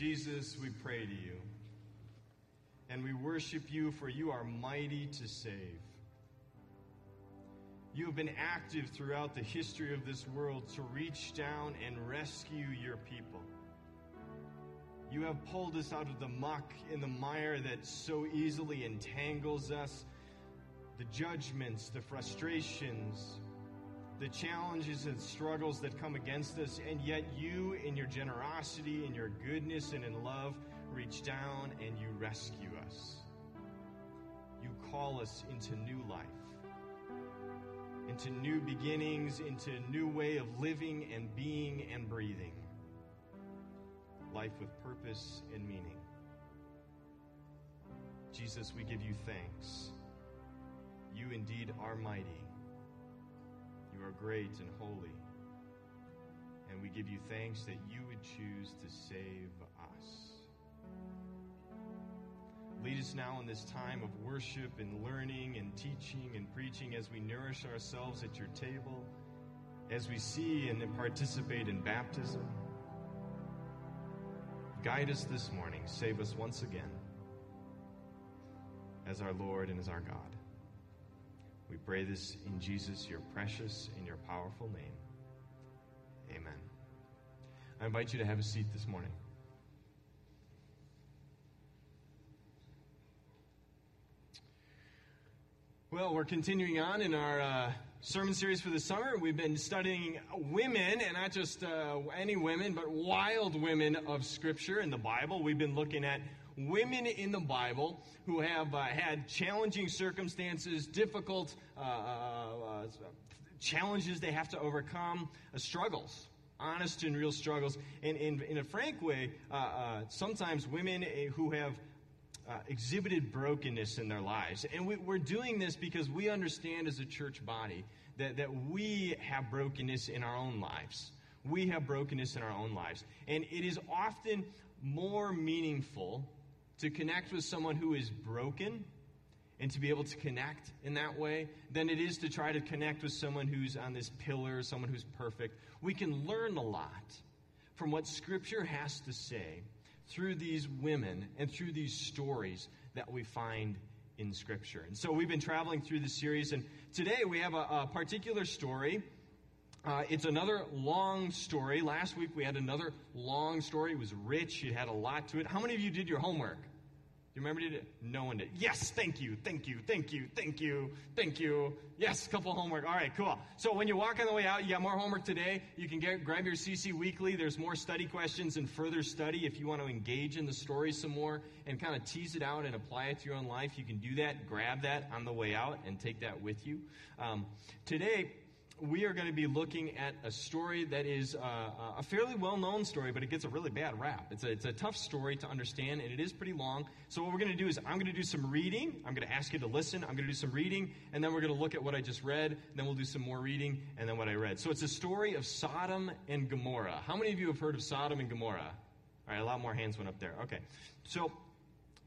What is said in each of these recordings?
Jesus, we pray to you. And we worship you, for you are mighty to save. You have been active throughout the history of this world to reach down and rescue your people. You have pulled us out of the muck and the mire that so easily entangles us, the judgments, the frustrations, the challenges and struggles that come against us, and yet you, in your generosity, in your goodness, and in love, reach down and you rescue us. You call us into new life, into new beginnings, into a new way of living and being and breathing. Life with purpose and meaning. Jesus, we give you thanks. You indeed are mighty. You are great and holy. And we give you thanks that you would choose to save us. Lead us now in this time of worship and learning and teaching and preaching as we nourish ourselves at your table, as we see and participate in baptism. Guide us this morning. Save us once again as our Lord and as our God. We pray this in Jesus, your precious and your powerful name. Amen. I invite you to have a seat this morning. Well, we're continuing on in our uh, sermon series for the summer. We've been studying women, and not just uh, any women, but wild women of Scripture in the Bible. We've been looking at women in the Bible who have uh, had challenging circumstances, difficult uh, uh, uh, challenges they have to overcome, struggles honest and real struggles. And in, in a frank way, uh, uh, sometimes women who have uh, exhibited brokenness in their lives. And we, are doing this because we understand as a church body that, that we have brokenness in our own lives. We have brokenness in our own lives. And it is often more meaningful to connect with someone who is broken and to be able to connect in that way than it is to try to connect with someone who's on this pillar, someone who's perfect. We can learn a lot from what Scripture has to say through these women and through these stories that we find in Scripture. And so we've been traveling through this series, and today we have a, a particular story. Uh, it's another long story. Last week we had another long story. It was rich, it had a lot to it. How many of you did your homework? You remember did it? No one did. Yes, thank you, thank you, thank you, thank you, thank you. Yes, couple homework. All right, cool. So when you walk on the way out, you got more homework today. You can get grab your CC Weekly. There's more study questions and further study if you want to engage in the story some more and kind of tease it out and apply it to your own life. You can do that. Grab that on the way out and take that with you. Um, today we are going to be looking at a story that is uh, a fairly well known story, but it gets a really bad rap. It's a, it's a tough story to understand, and it is pretty long. So, what we're going to do is I'm going to do some reading. I'm going to ask you to listen. I'm going to do some reading, and then we're going to look at what I just read, then we'll do some more reading, and then what I read. So, it's a story of Sodom and Gomorrah. How many of you have heard of Sodom and Gomorrah? All right, a lot more hands went up there. Okay. So,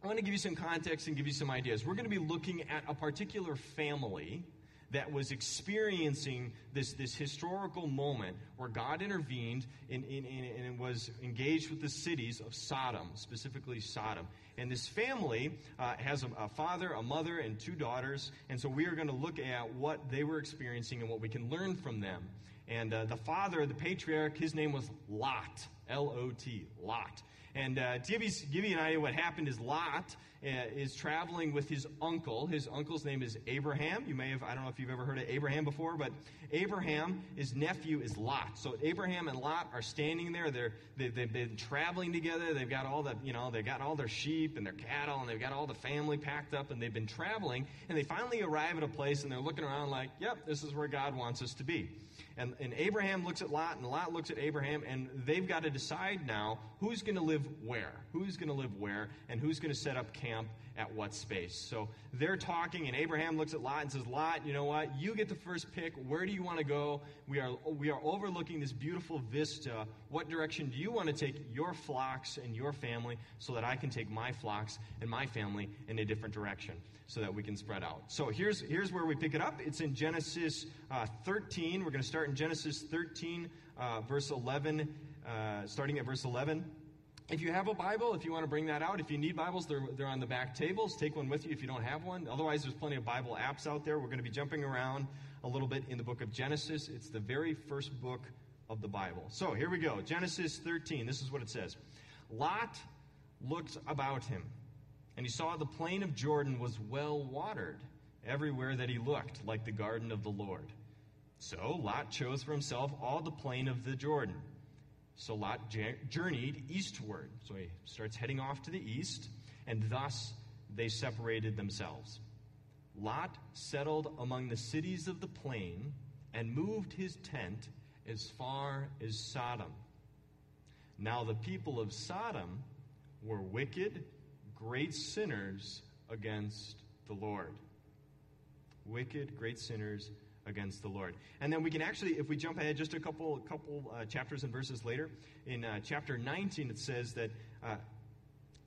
I want to give you some context and give you some ideas. We're going to be looking at a particular family that was experiencing this, this historical moment where God intervened and, was engaged with the cities of Sodom, specifically Sodom. And this family uh, has a, a, father, a mother, and two daughters. And so we are going to look at what they were experiencing and what we can learn from them. And uh, the father, the patriarch, his name was Lot. L O T, Lot. And uh, to give you, give you an idea what happened is Lot uh, is traveling with his uncle. His uncle's name is Abraham. You may have, I don't know if you've ever heard of Abraham before, but Abraham, his nephew is Lot. So Abraham and Lot are standing there. They're, they, they've been traveling together. They've got all the, you know, they've got all their sheep and their cattle and they've got all the family packed up and they've been traveling. And they finally arrive at a place and they're looking around like, yep, this is where God wants us to be. And, and Abraham looks at Lot, and Lot looks at Abraham, and they've got to decide now who's going to live where. Who's going to live where, and who's going to set up camp at what space. So they're talking, and Abraham looks at Lot and says, Lot, you know what? You get the first pick. Where do you want to go? We are, we are overlooking this beautiful vista. What direction do you want to take your flocks and your family so that I can take my flocks and my family in a different direction so that we can spread out? So here's, here's where we pick it up. It's in Genesis uh, 13. We're going to start in Genesis 13, uh, verse 11, uh, starting at verse 11. If you have a Bible, if you want to bring that out, if you need Bibles, they're, they're on the back tables. Take one with you if you don't have one. Otherwise, there's plenty of Bible apps out there. We're going to be jumping around a little bit in the book of Genesis. It's the very first book of the Bible. So here we go Genesis 13. This is what it says Lot looked about him, and he saw the plain of Jordan was well watered everywhere that he looked, like the garden of the Lord. So Lot chose for himself all the plain of the Jordan so Lot journeyed eastward. So he starts heading off to the east, and thus they separated themselves. Lot settled among the cities of the plain and moved his tent as far as Sodom. Now the people of Sodom were wicked, great sinners against the Lord. Wicked, great sinners against the Lord. And then we can actually, if we jump ahead just a couple, couple uh, chapters and verses later, in uh, chapter 19, it says that uh,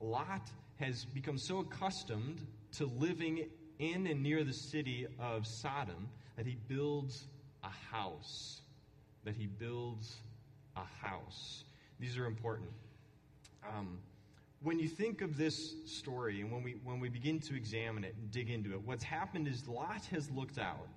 Lot has become so accustomed to living in and near the city of Sodom that he builds a house. That he builds a house. These are important. Um, when you think of this story and when we, when we begin to examine it and dig into it, what's happened is Lot has looked out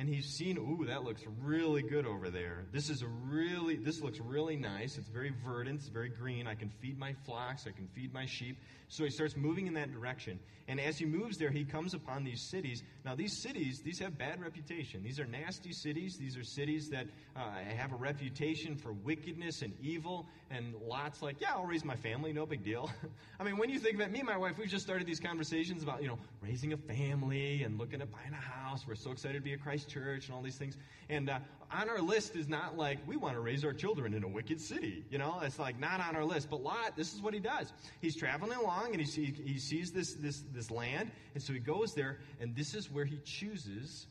and he's seen, ooh, that looks really good over there. This is a really, this looks really nice. It's very verdant, it's very green. I can feed my flocks, I can feed my sheep. So he starts moving in that direction. And as he moves there, he comes upon these cities. Now, these cities, these have bad reputation. These are nasty cities. These are cities that uh, have a reputation for wickedness and evil. And Lot's like, yeah, I'll raise my family, no big deal. I mean, when you think about me and my wife, we've just started these conversations about, you know, raising a family and looking at buying a house. We're so excited to be a Christ church and all these things. And uh, on our list is not like, we want to raise our children in a wicked city. You know, it's like not on our list. But Lot, this is what he does. He's traveling along and he, see, he sees this, this, this land. And so he goes there, and this is where he chooses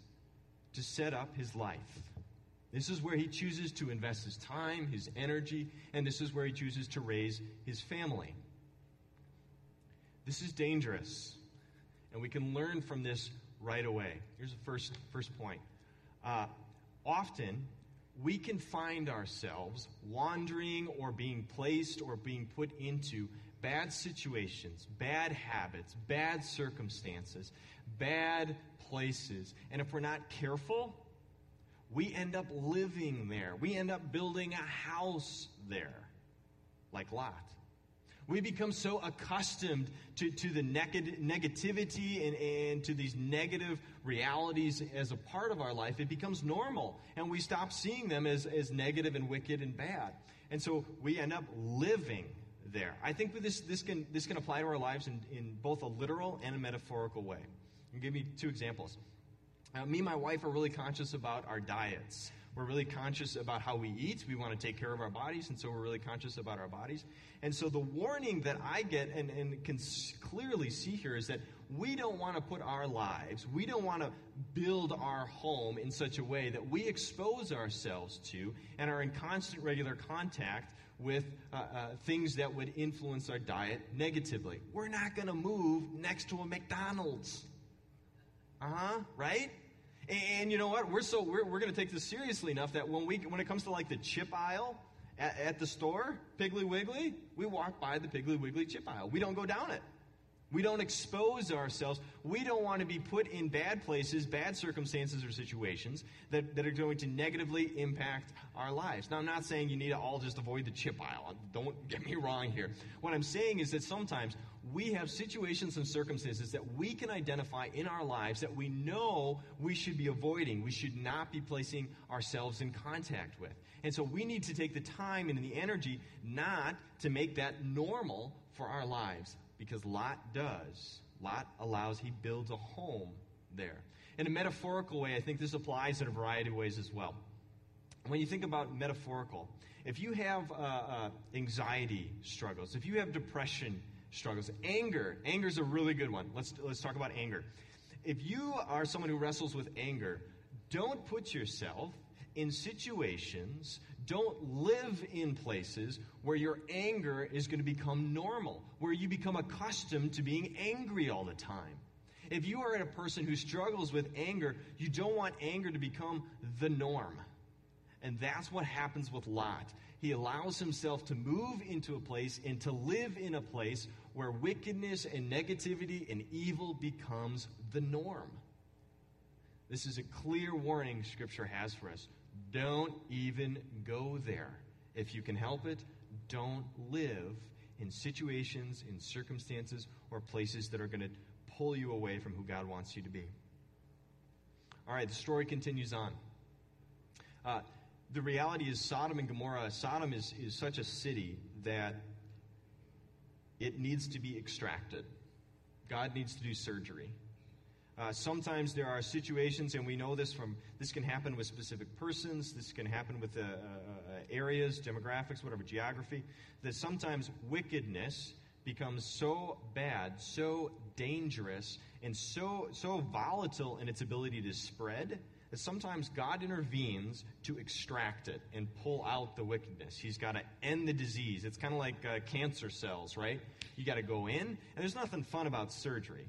to set up his life. This is where he chooses to invest his time, his energy, and this is where he chooses to raise his family. This is dangerous. And we can learn from this right away. Here's the first, first point. Uh, often, we can find ourselves wandering or being placed or being put into bad situations, bad habits, bad circumstances, bad places. And if we're not careful, we end up living there. We end up building a house there, like Lot. We become so accustomed to, to the neg- negativity and, and to these negative realities as a part of our life, it becomes normal. And we stop seeing them as, as negative and wicked and bad. And so we end up living there. I think this, this, can, this can apply to our lives in, in both a literal and a metaphorical way. I'll give me two examples. Uh, me and my wife are really conscious about our diets. We're really conscious about how we eat. We want to take care of our bodies, and so we're really conscious about our bodies. And so the warning that I get and, and can clearly see here is that we don't want to put our lives, we don't want to build our home in such a way that we expose ourselves to and are in constant regular contact with uh, uh, things that would influence our diet negatively. We're not going to move next to a McDonald's. Uh huh, right? And, you know what? We're so we're, we're going to take this seriously enough that when we when it comes to like the chip aisle at, at the store, Piggly Wiggly, we walk by the Piggly Wiggly chip aisle. We don't go down it. We don't expose ourselves. We don't want to be put in bad places, bad circumstances or situations that, that are going to negatively impact our lives. Now, I'm not saying you need to all just avoid the chip aisle. Don't get me wrong here. What I'm saying is that sometimes we have situations and circumstances that we can identify in our lives that we know we should be avoiding. We should not be placing ourselves in contact with. And so we need to take the time and the energy not to make that normal for our lives because Lot does. Lot allows, he builds a home there. In a metaphorical way, I think this applies in a variety of ways as well. When you think about metaphorical, if you have uh, uh, anxiety struggles, if you have depression struggles, anger, anger is a really good one. Let's, let's talk about anger. If you are someone who wrestles with anger, don't put yourself in situations, don't live in places where your anger is going to become normal, where you become accustomed to being angry all the time. If you are a person who struggles with anger, you don't want anger to become the norm. And that's what happens with Lot. He allows himself to move into a place and to live in a place where wickedness and negativity and evil becomes the norm. This is a clear warning Scripture has for us. Don't even go there. If you can help it, don't live in situations, in circumstances, or places that are going to pull you away from who God wants you to be. All right, the story continues on. Uh, the reality is, Sodom and Gomorrah, Sodom is, is such a city that it needs to be extracted. God needs to do surgery. Uh, sometimes there are situations, and we know this from this can happen with specific persons, this can happen with uh, uh, uh, areas, demographics, whatever, geography, that sometimes wickedness becomes so bad, so dangerous, and so, so volatile in its ability to spread that sometimes God intervenes to extract it and pull out the wickedness. He's got to end the disease. It's kind of like uh, cancer cells, right? You got to go in, and there's nothing fun about surgery.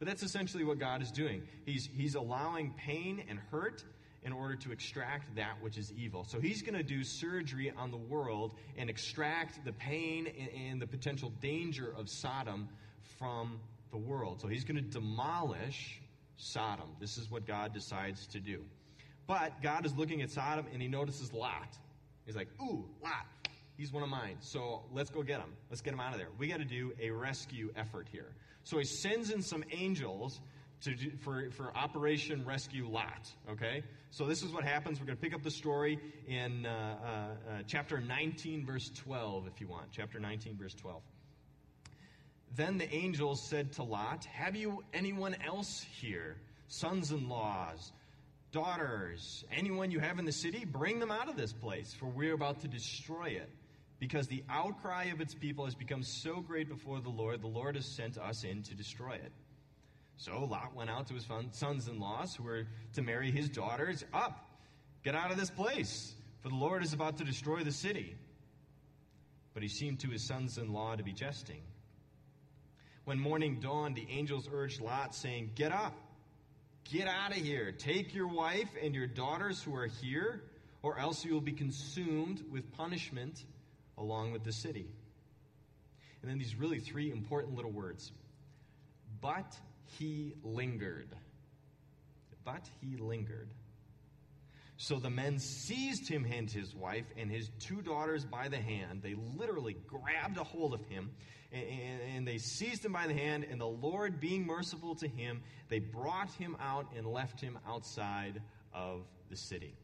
But that's essentially what God is doing. He's, he's allowing pain and hurt in order to extract that which is evil. So he's going to do surgery on the world and extract the pain and, and the potential danger of Sodom from the world. So he's going to demolish Sodom. This is what God decides to do. But God is looking at Sodom and he notices Lot. He's like, Ooh, Lot, he's one of mine. So let's go get him. Let's get him out of there. We got to do a rescue effort here. So he sends in some angels to do, for, for Operation Rescue Lot. Okay? So this is what happens. We're going to pick up the story in uh, uh, uh, chapter 19, verse 12, if you want. Chapter 19, verse 12. Then the angels said to Lot, Have you anyone else here? Sons in laws, daughters, anyone you have in the city? Bring them out of this place, for we're about to destroy it because the outcry of its people has become so great before the Lord, the Lord has sent us in to destroy it. So Lot went out to his sons in laws who were to marry his daughters. Up, get out of this place, for the Lord is about to destroy the city. But he seemed to his sons in law to be jesting. When morning dawned, the angels urged Lot, saying, Get up, get out of here, take your wife and your daughters who are here, or else you will be consumed with punishment along with the city. And then these really three important little words. But he lingered. But he lingered. So the men seized him and his wife and his two daughters by the hand. They literally grabbed a hold of him and, they seized him by the hand. And the Lord, being merciful to him, they brought him out and left him outside of the city.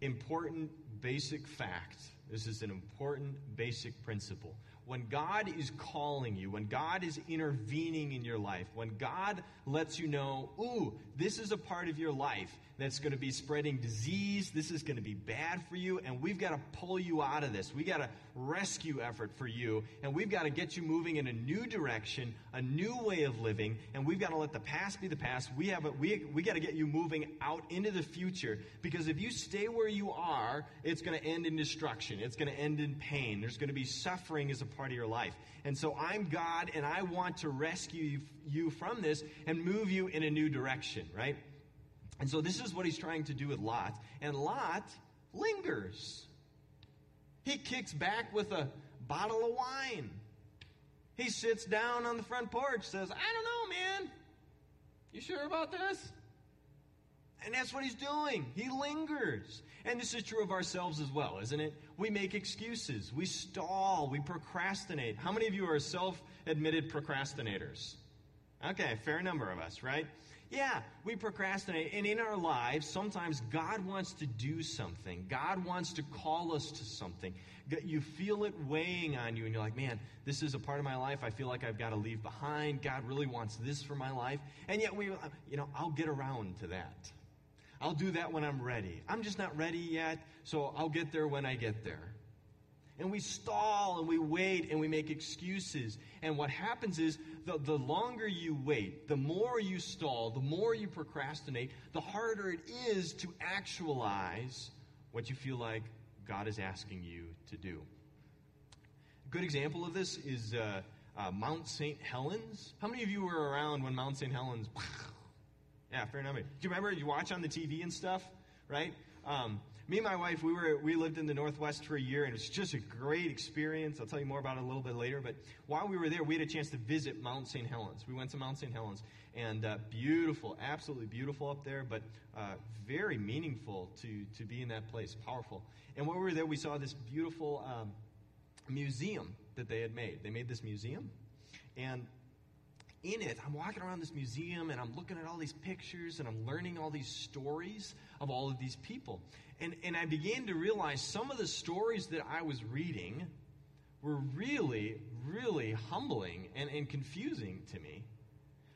Important basic fact. This is an important basic principle. When God is calling you, when God is intervening in your life, when God lets you know, ooh, this is a part of your life that's going to be spreading disease. This is going to be bad for you, and we've got to pull you out of this. We've got a rescue effort for you, and we've got to get you moving in a new direction, a new way of living, and we've got to let the past be the past. We have a, we we got to get you moving out into the future because if you stay where you are, it's going to end in destruction. It's going to end in pain. There's going to be suffering as a part of your life. And so I'm God, and I want to rescue you from this and move you in a new direction, right? And so this is what he's trying to do with Lot. And Lot lingers. He kicks back with a bottle of wine. He sits down on the front porch, says, I don't know, man. You sure about this? And that's what he's doing. He lingers. And this is true of ourselves as well, isn't it? We make excuses. We stall. We procrastinate. How many of you are self admitted procrastinators? Okay, fair number of us, right? Yeah, we procrastinate. And in our lives, sometimes God wants to do something. God wants to call us to something. You feel it weighing on you, and you're like, man, this is a part of my life I feel like I've got to leave behind. God really wants this for my life. And yet, we, uh, you know, I'll get around to that. I'll do that when I'm ready. I'm just not ready yet, so I'll get there when I get there and we stall and we wait and we make excuses. And what happens is the, the longer you wait, the more you stall, the more you procrastinate, the harder it is to actualize what you feel like God is asking you to do. A good example of this is uh, uh, Mount St. Helens. How many of you were around when Mount St. Helens? yeah, fair enough. Do you remember you watch on the TV and stuff, right? Um, me and my wife, we were we lived in the Northwest for a year, and it was just a great experience. I'll tell you more about it a little bit later. But while we were there, we had a chance to visit Mount St. Helens. We went to Mount St. Helens, and uh, beautiful, absolutely beautiful up there, but uh, very meaningful to to be in that place, powerful. And while we were there, we saw this beautiful um, museum that they had made. They made this museum, and in it, I'm walking around this museum and I'm looking at all these pictures and I'm learning all these stories of all of these people. And, and I began to realize some of the stories that I was reading were really, really humbling and, and confusing to me.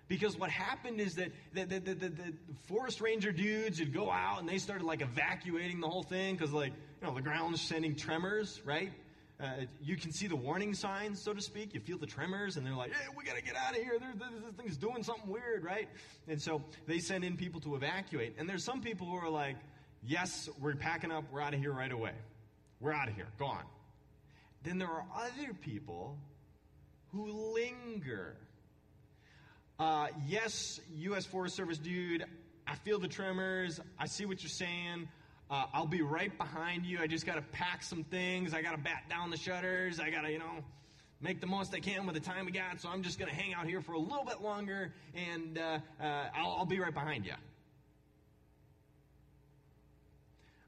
Because what happened is that the, the, the, the, forest ranger dudes would go out and they started like evacuating the whole thing because, like, you know, the ground's sending tremors, right? Uh, you can see the warning signs, so to speak. You feel the tremors, and they're like, hey, we got to get out of here. this thing's doing something weird, right? And so they send in people to evacuate. And there's some people who are like, yes, we're packing up. We're out of here right away. We're out of here. Gone. Then there are other people who linger. Uh, yes, U.S. Forest Service dude, I feel the tremors. I see what you're saying. Uh, I'll be right behind you. I just got to pack some things. I got to bat down the shutters. I got to, you know, make the most I can with the time we got. So I'm just going to hang out here for a little bit longer, and uh, uh, I'll, I'll be right behind you.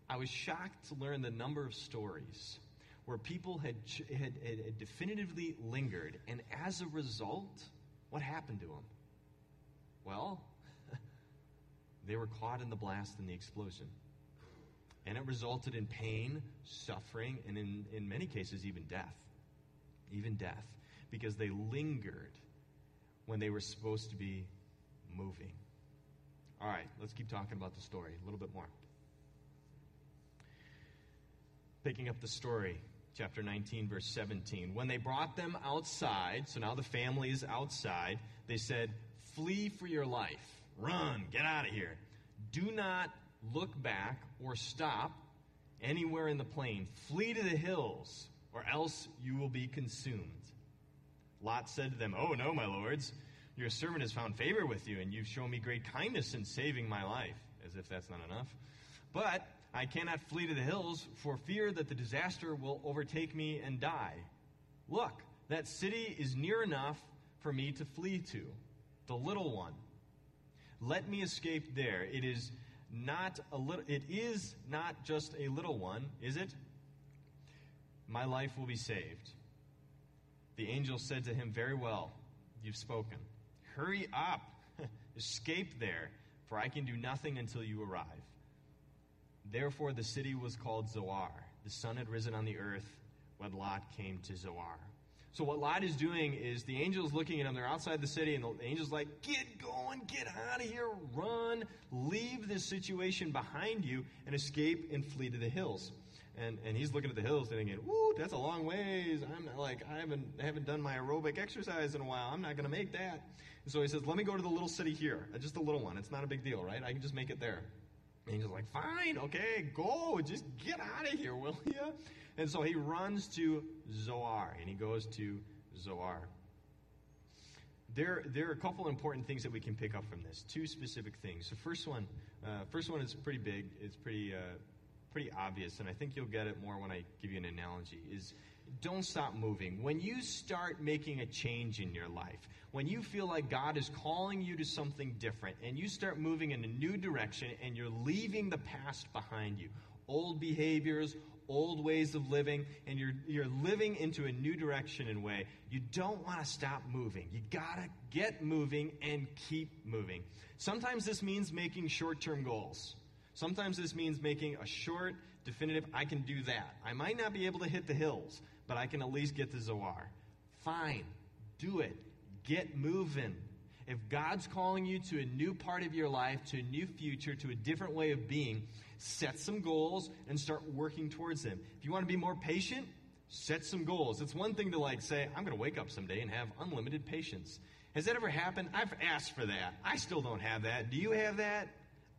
I was shocked to learn the number of stories where people had, had, had definitively lingered, and as a result, what happened to them? Well, they were caught in the blast and the explosion. And it resulted in pain, suffering, and in, in many cases, even death. Even death. Because they lingered when they were supposed to be moving. All right, let's keep talking about the story a little bit more. Picking up the story, chapter 19, verse 17. When they brought them outside, so now the family is outside, they said, Flee for your life. Run, get out of here. Do not look back or stop anywhere in the plain. Flee to the hills, or else you will be consumed. Lot said to them, Oh, no, my lords. Your servant has found favor with you, and you've shown me great kindness in saving my life, as if that's not enough. But I cannot flee to the hills for fear that the disaster will overtake me and die. Look, that city is near enough for me to flee to, the little one. Let me escape there. It is not a little it is not just a little one, is it? My life will be saved. The angel said to him, Very well, you've spoken. Hurry up, escape there, for I can do nothing until you arrive. Therefore, the city was called Zoar. The sun had risen on the earth when Lot came to Zoar. So what Lot is doing is the angel's looking at him. They're outside the city, and the angel's like, "Get going, get out of here, run, leave this situation behind you, and escape and flee to the hills." And and he's looking at the hills, thinking, "Woo, that's a long ways. I'm like I haven't I haven't done my aerobic exercise in a while. I'm not going to make that." And so he says, "Let me go to the little city here, uh, just a little one. It's not a big deal, right? I can just make it there." And he's like, "Fine, okay, go. Just get out of here, will you?" And so he runs to Zoar, and he goes to Zoar. There, there are a couple important things that we can pick up from this. Two specific things. The first one, uh, first one is pretty big. It's pretty, uh, pretty obvious, and I think you'll get it more when I give you an analogy. Is don't stop moving. When you start making a change in your life, when you feel like God is calling you to something different, and you start moving in a new direction, and you're leaving the past behind you, old behaviors, old ways of living and you're, you're living into a new direction and way, you don't want to stop moving. You got to get moving and keep moving. Sometimes this means making short term goals. Sometimes this means making a short, definitive, I can do that. I might not be able to hit the hills, but I can at least get to Zoar. Fine, do it. Get moving. If God's calling you to a new part of your life, to a new future, to a different way of being, set some goals and start working towards them. If you want to be more patient, set some goals. It's one thing to like say, I'm going to wake up someday and have unlimited patience. Has that ever happened? I've asked for that. I still don't have that. Do you have that?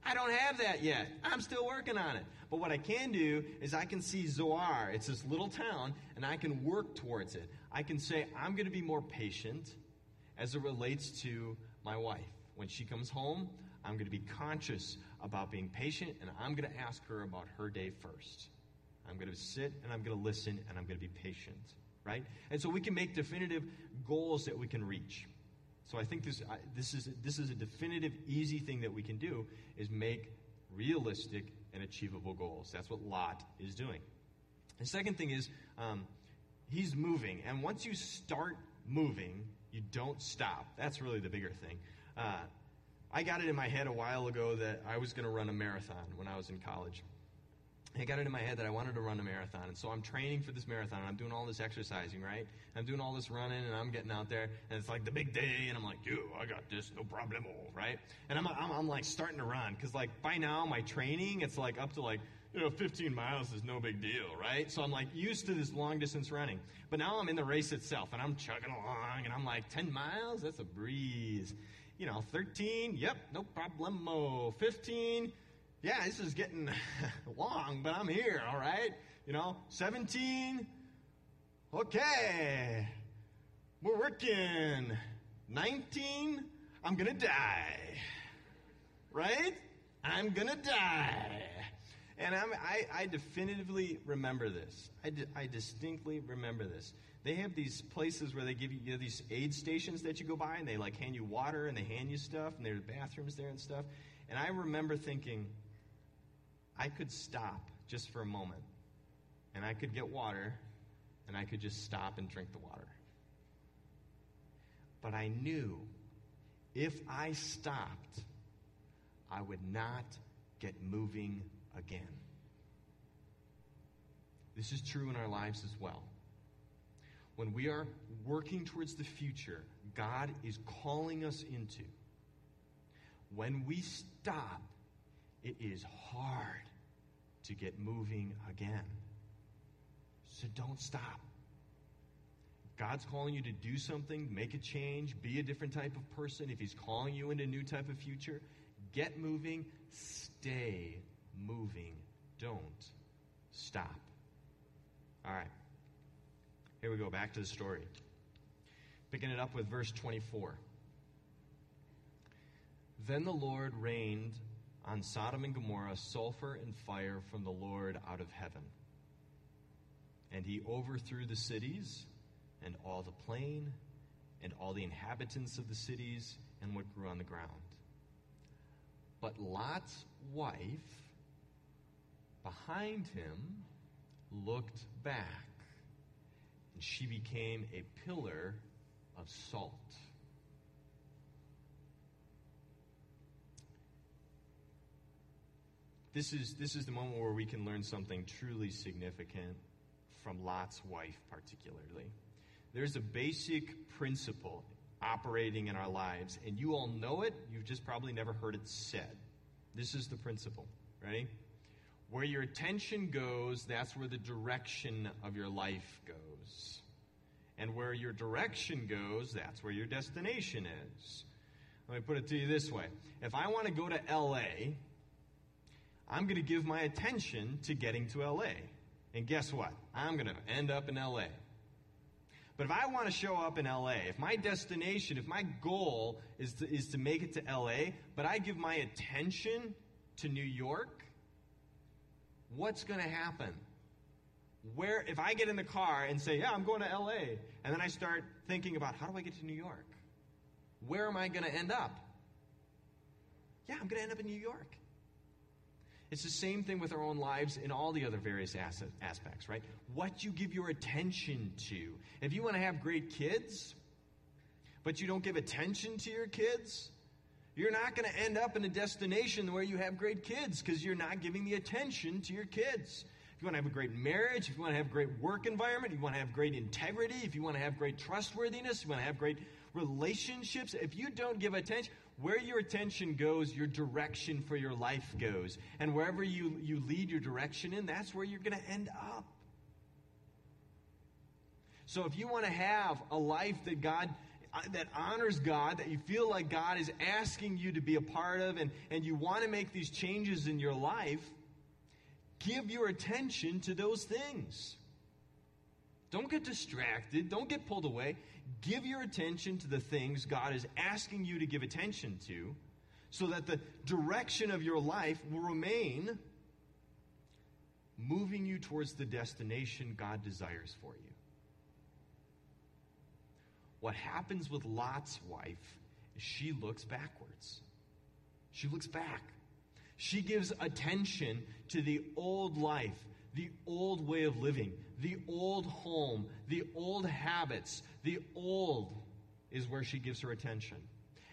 I don't have that yet. I'm still working on it. But what I can do is I can see Zoar. It's this little town, and I can work towards it. I can say, I'm going to be more patient as it relates to my wife. When she comes home, I'm going to be conscious about being patient, and I'm going to ask her about her day first. I'm going to sit and I'm going to listen and I'm going to be patient, right? And so we can make definitive goals that we can reach. So I think this, this, is, this is a definitive, easy thing that we can do is make realistic and achievable goals. That's what Lot is doing. The second thing is um, he's moving. And once you start moving, you don't stop. That's really the bigger thing. Uh, I got it in my head a while ago that I was going to run a marathon when I was in college. I got it in my head that I wanted to run a marathon. And so I'm training for this marathon. And I'm doing all this exercising, right? I'm doing all this running and I'm getting out there and it's like the big day and I'm like, yo, I got this, no problemo, right? And I'm, I'm, I'm like starting to run because like by now my training, it's like up to like, you know, 15 miles is no big deal, right? So I'm like used to this long distance running. But now I'm in the race itself and I'm chugging along and I'm like, 10 miles, that's a breeze. You know, 13, yep, no problemo. 15, yeah, this is getting long, but I'm here, all right? You know, 17, okay, we're working. 19, I'm gonna die, right? I'm gonna die. And I'm, I, I definitively remember this. I, di- I distinctly remember this. They have these places where they give you, you know, these aid stations that you go by, and they like hand you water and they hand you stuff, and there's bathrooms there and stuff. And I remember thinking, I could stop just for a moment and I could get water and I could just stop and drink the water. But I knew if I stopped, I would not get moving again. This is true in our lives as well. When we are working towards the future, God is calling us into. When we stop, it is hard to get moving again. So don't stop. God's calling you to do something, make a change, be a different type of person. If He's calling you into a new type of future, get moving, stay moving. Don't stop. All right. Here we go, back to the story. Picking it up with verse 24. Then the Lord rained on Sodom and Gomorrah sulfur and fire from the Lord out of heaven. And he overthrew the cities and all the plain and all the inhabitants of the cities and what grew on the ground. But Lot's wife behind him looked back, and she became a pillar of salt. This is, this is the moment where we can learn something truly significant from Lot's wife, particularly. There's a basic principle operating in our lives, and you all know it. You've just probably never heard it said. This is the principle. Ready? Where your attention goes, that's where the direction of your life goes. And where your direction goes, that's where your destination is. Let me put it to you this way. If I want to go to LA, I'm going to give my attention to getting to LA. And guess what? I'm going to end up in LA. But if I want to show up in LA, if my destination, if my goal is to, is to make it to LA, but I give my attention to New York, what's going to happen? Where, if I get in the car and say, yeah, I'm going to LA, and then I start thinking about how do I get to New York? Where am I going to end up? Yeah, I'm going to end up in New York. It's the same thing with our own lives in all the other various aspects, right? What you give your attention to. If you want to have great kids, but you don't give attention to your kids, you're not going to end up in a destination where you have great kids because you're not giving the attention to your kids. If you want to have a great marriage, if you want to have a great work environment, if you want to have great integrity, if you want to have great trustworthiness, if you want to have great relationships, if you don't give attention, where your attention goes, your direction for your life goes. And wherever you, you lead your direction in, that's where you're going to end up. So if you want to have a life that God uh, that honors God, that you feel like God is asking you to be a part of, and, and you want to make these changes in your life, give your attention to those things. Don't get distracted. Don't get pulled away. Give your attention to the things God is asking you to give attention to so that the direction of your life will remain moving you towards the destination God desires for you. What happens with Lot's wife is she looks backwards. She looks back. She gives attention to the old life, the old way of living, the old home, the old habits, the old is where she gives her attention.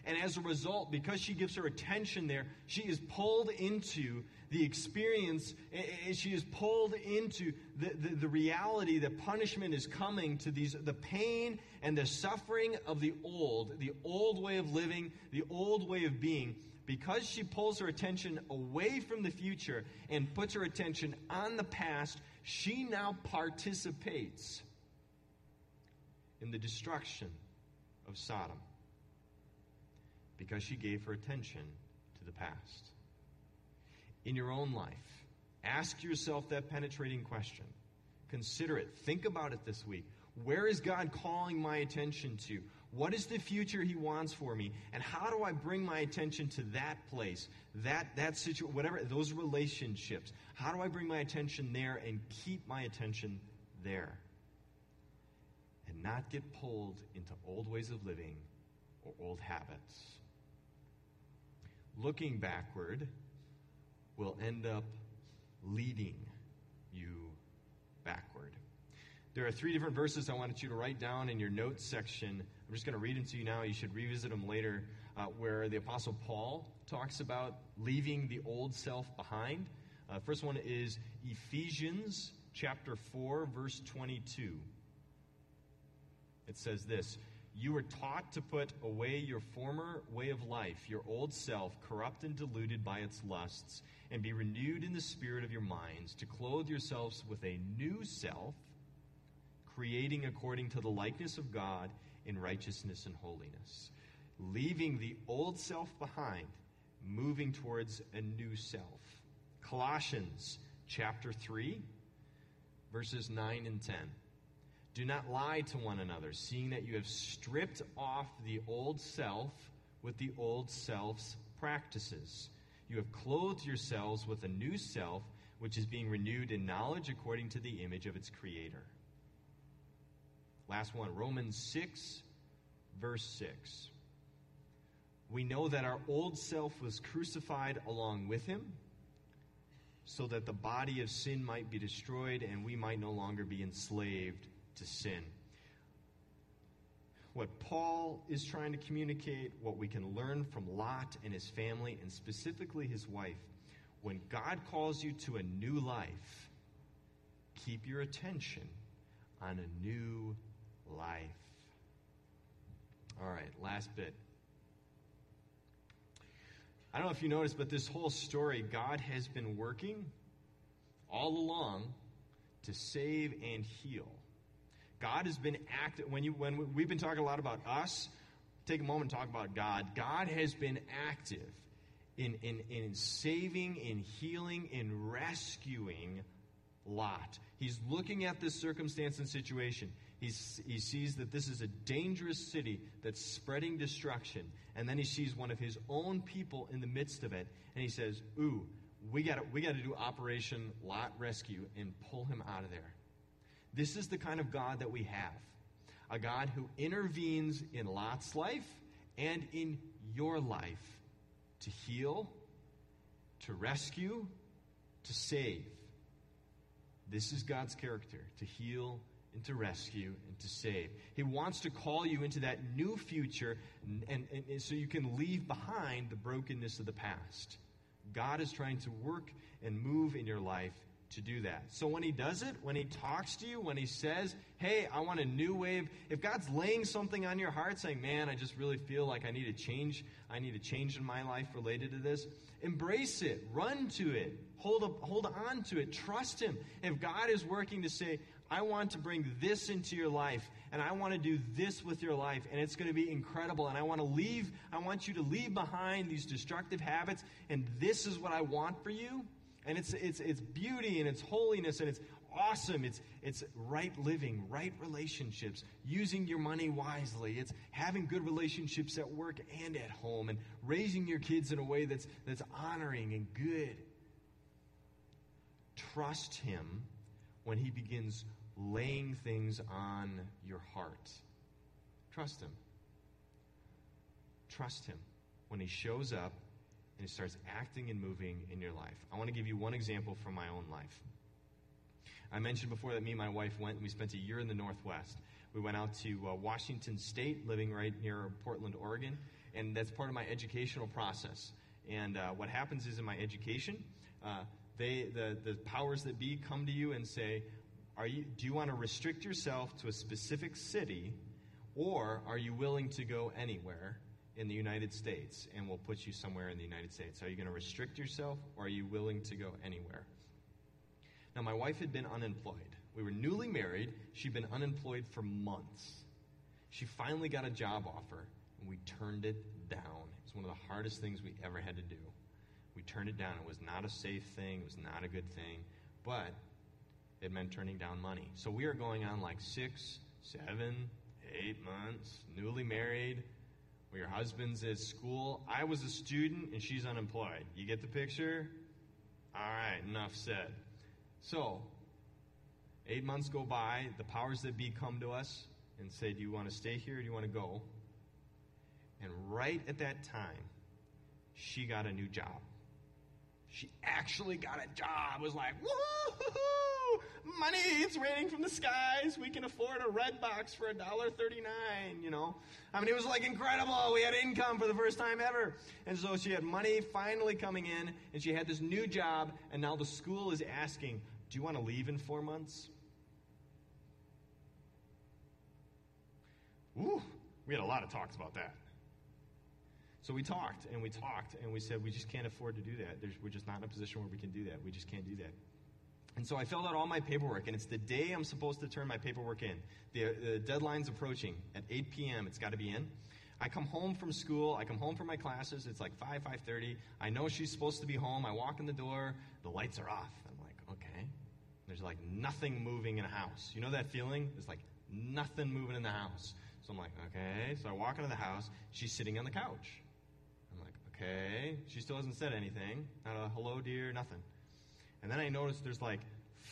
And as a result, because she gives her attention there, she is pulled into the experience, eh, eh, eh, she is pulled into the, the, the, reality that punishment is coming to these, the pain and the suffering of the old, the old way of living, the old way of being. Because she pulls her attention away from the future and puts her attention on the past, she now participates in the destruction of Sodom because she gave her attention to the past. In your own life, ask yourself that penetrating question. Consider it. Think about it this week. Where is God calling my attention to? What is the future He wants for me? And how do I bring my attention to that place, that, that situation, whatever, those relationships? How do I bring my attention there and keep my attention there? And not get pulled into old ways of living or old habits looking backward will end up leading you backward. There are three different verses I wanted you to write down in your notes section. I'm just going to read them to you now. You should revisit them later, uh, where the Apostle Paul talks about leaving the old self behind. Uh, first one is Ephesians chapter 4, verse 22. It says this you were taught to put away your former way of life, your old self, corrupt and deluded by its lusts, and be renewed in the spirit of your minds, to clothe yourselves with a new self, creating according to the likeness of God in righteousness and holiness. Leaving the old self behind, moving towards a new self. Colossians chapter 3, verses 9 and 10. Do not lie to one another, seeing that you have stripped off the old self with the old self's practices. You have clothed yourselves with a new self, which is being renewed in knowledge according to the image of its creator. Last one, Romans 6, verse 6. We know that our old self was crucified along with him so that the body of sin might be destroyed and we might no longer be enslaved to sin. What Paul is trying to communicate, what we can learn from Lot and his family, and specifically his wife, when God calls you to a new life, keep your attention on a new life. All right, last bit. I don't know if you noticed, but this whole story, God has been working all along to save and heal. God has been active. When, you, when we've been talking a lot about us, take a moment and talk about God. God has been active in, in, in saving, in healing, in rescuing Lot. He's looking at this circumstance and situation. He's, he sees that this is a dangerous city that's spreading destruction. And then he sees one of his own people in the midst of it. And he says, Ooh, we got we to do Operation Lot Rescue and pull him out of there. This is the kind of God that we have a God who intervenes in Lot's life and in your life to heal, to rescue, to save. This is God's character to heal and to rescue and to save. He wants to call you into that new future and, and, and, so you can leave behind the brokenness of the past. God is trying to work and move in your life to do that. So when he does it, when he talks to you, when he says, Hey, I want a new wave, if God's laying something on your heart saying, Man, I just really feel like I need a change, I need a change in my life related to this, embrace it, run to it, hold, up, hold on to it, trust him. If God is working to say, I want to bring this into your life, and I want to do this with your life, and it's going to be incredible. And I want to leave, I want you to leave behind these destructive habits, and this is what I want for you and it's, it's, it's beauty and it's holiness and it's awesome. It's, it's right living, right relationships, using your money wisely. It's having good relationships at work and at home, and raising your kids in a way that's, that's honoring and good. Trust Him when He begins laying things on your heart. Trust Him. Trust Him when He shows up and He starts acting and moving in your life. I want to give you one example from my own life. I mentioned before that me and my wife went we spent a year in the Northwest. We went out to uh, Washington State, living right near Portland, Oregon, and that's part of my educational process. And uh, what happens is in my education, uh, they, the, the powers that be come to you and say, are you, do you want to restrict yourself to a specific city, or are you willing to go anywhere in the United States and we'll put you somewhere in the United States? Are you going to restrict yourself, or are you willing to go anywhere? Now, my wife had been unemployed. We were newly married. She'd been unemployed for months. She finally got a job offer, and we turned it down. It was one of the hardest things we ever had to do. We turned it down. It was not a safe thing, it was not a good thing, but it meant turning down money. So we are going on like six, seven, eight months, newly married. Where your husband's at school. I was a student and she's unemployed. You get the picture? All right, enough said. So, eight months go by, the powers that be come to us and say, Do you want to stay here or do you want to go? And right at that time, she got a new job. She actually got a job. Was like, woohoo! Money, it's raining from the skies. We can afford a Redbox for $1.39, you know. I mean, it was like incredible. We had income for the first time ever. And so she had money finally coming in, and she had this new job, and now the school is asking, do you want to leave in four months? Ooh, we had a lot of talks about that. So we talked and we talked and we said we just can't afford to do that. There's, we're just not in a position where we can do that. We just can't do that. And so I filled out all my paperwork, and it's the day I'm supposed to turn my paperwork in. The, the deadline's approaching. At 8 p.m., it's got to be in. I come home from school. I come home from my classes. It's like 5, 5.30. I know she's supposed to be home. I walk in the door. The lights are off. I'm like, okay. There's like nothing moving in a house. You know that feeling? It's like nothing moving in the house. So I'm like, okay. So I walk into the house. She's sitting on the couch. Okay. She still hasn't said anything. Not a hello, dear, nothing. And then I notice there's like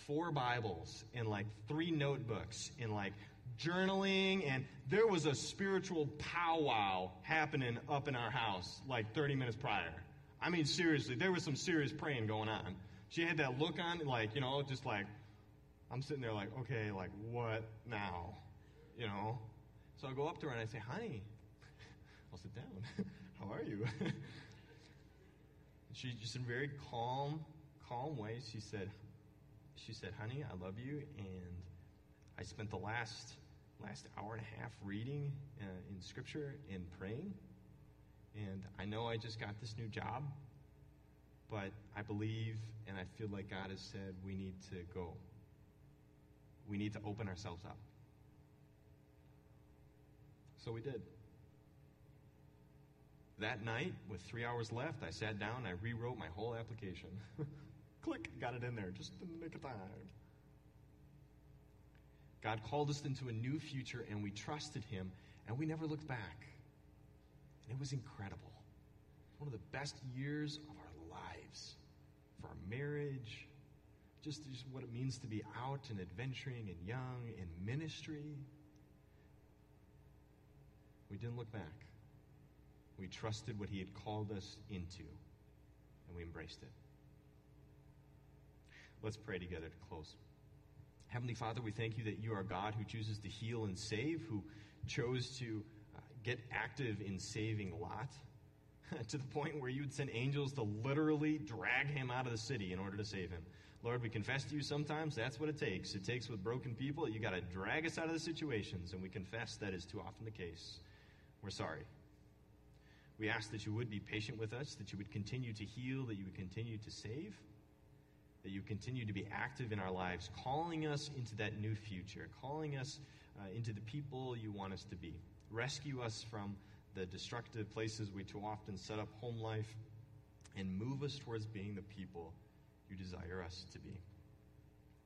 four Bibles and like three notebooks and like journaling. And there was a spiritual powwow happening up in our house like 30 minutes prior. I mean, seriously, there was some serious praying going on she had that look on, like, you know, just like, I'm sitting there like, okay, like, what now? You know? So I go up to her and I say, honey, I'll sit down. How are you? she just in very calm, calm way, she said, she said, honey, I love you. And I spent the last, last hour and a half reading uh, in scripture and praying. And I know I just got this new job, but I believe and I feel like God has said we need to go. We need to open ourselves up. So we did. That night, with three hours left, I sat down, I rewrote my whole application. Click, got it in there, just in the nick of time. God called us into a new future, and we trusted Him, and we never looked back. And it was incredible. One of the best years of our lives for our marriage, just, just what it means to be out and adventuring and young in ministry. We didn't look back. We trusted what He had called us into, and we embraced it. Let's pray together to close. Heavenly Father, we thank you that you are God who chooses to heal and save, who chose to uh, get active in saving Lot. to the point where you would send angels to literally drag him out of the city in order to save him. Lord, we confess to you sometimes that's what it takes. It takes with broken people, you got to drag us out of the situations, and we confess that is too often the case. We're sorry. We ask that you would be patient with us, that you would continue to heal, that you would continue to save, that you continue to be active in our lives, calling us into that new future, calling us uh, into the people you want us to be. Rescue us from the destructive places we too often set up home life, and move us towards being the people you desire us to be.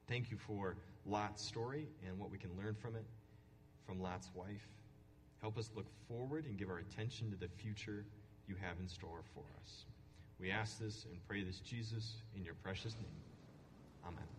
Thank you for Lot's story and what we can learn from it, from Lot's wife. Help us look forward and give our attention to the future you have in store for us. We ask this and pray this, Jesus, in your precious name. Amen.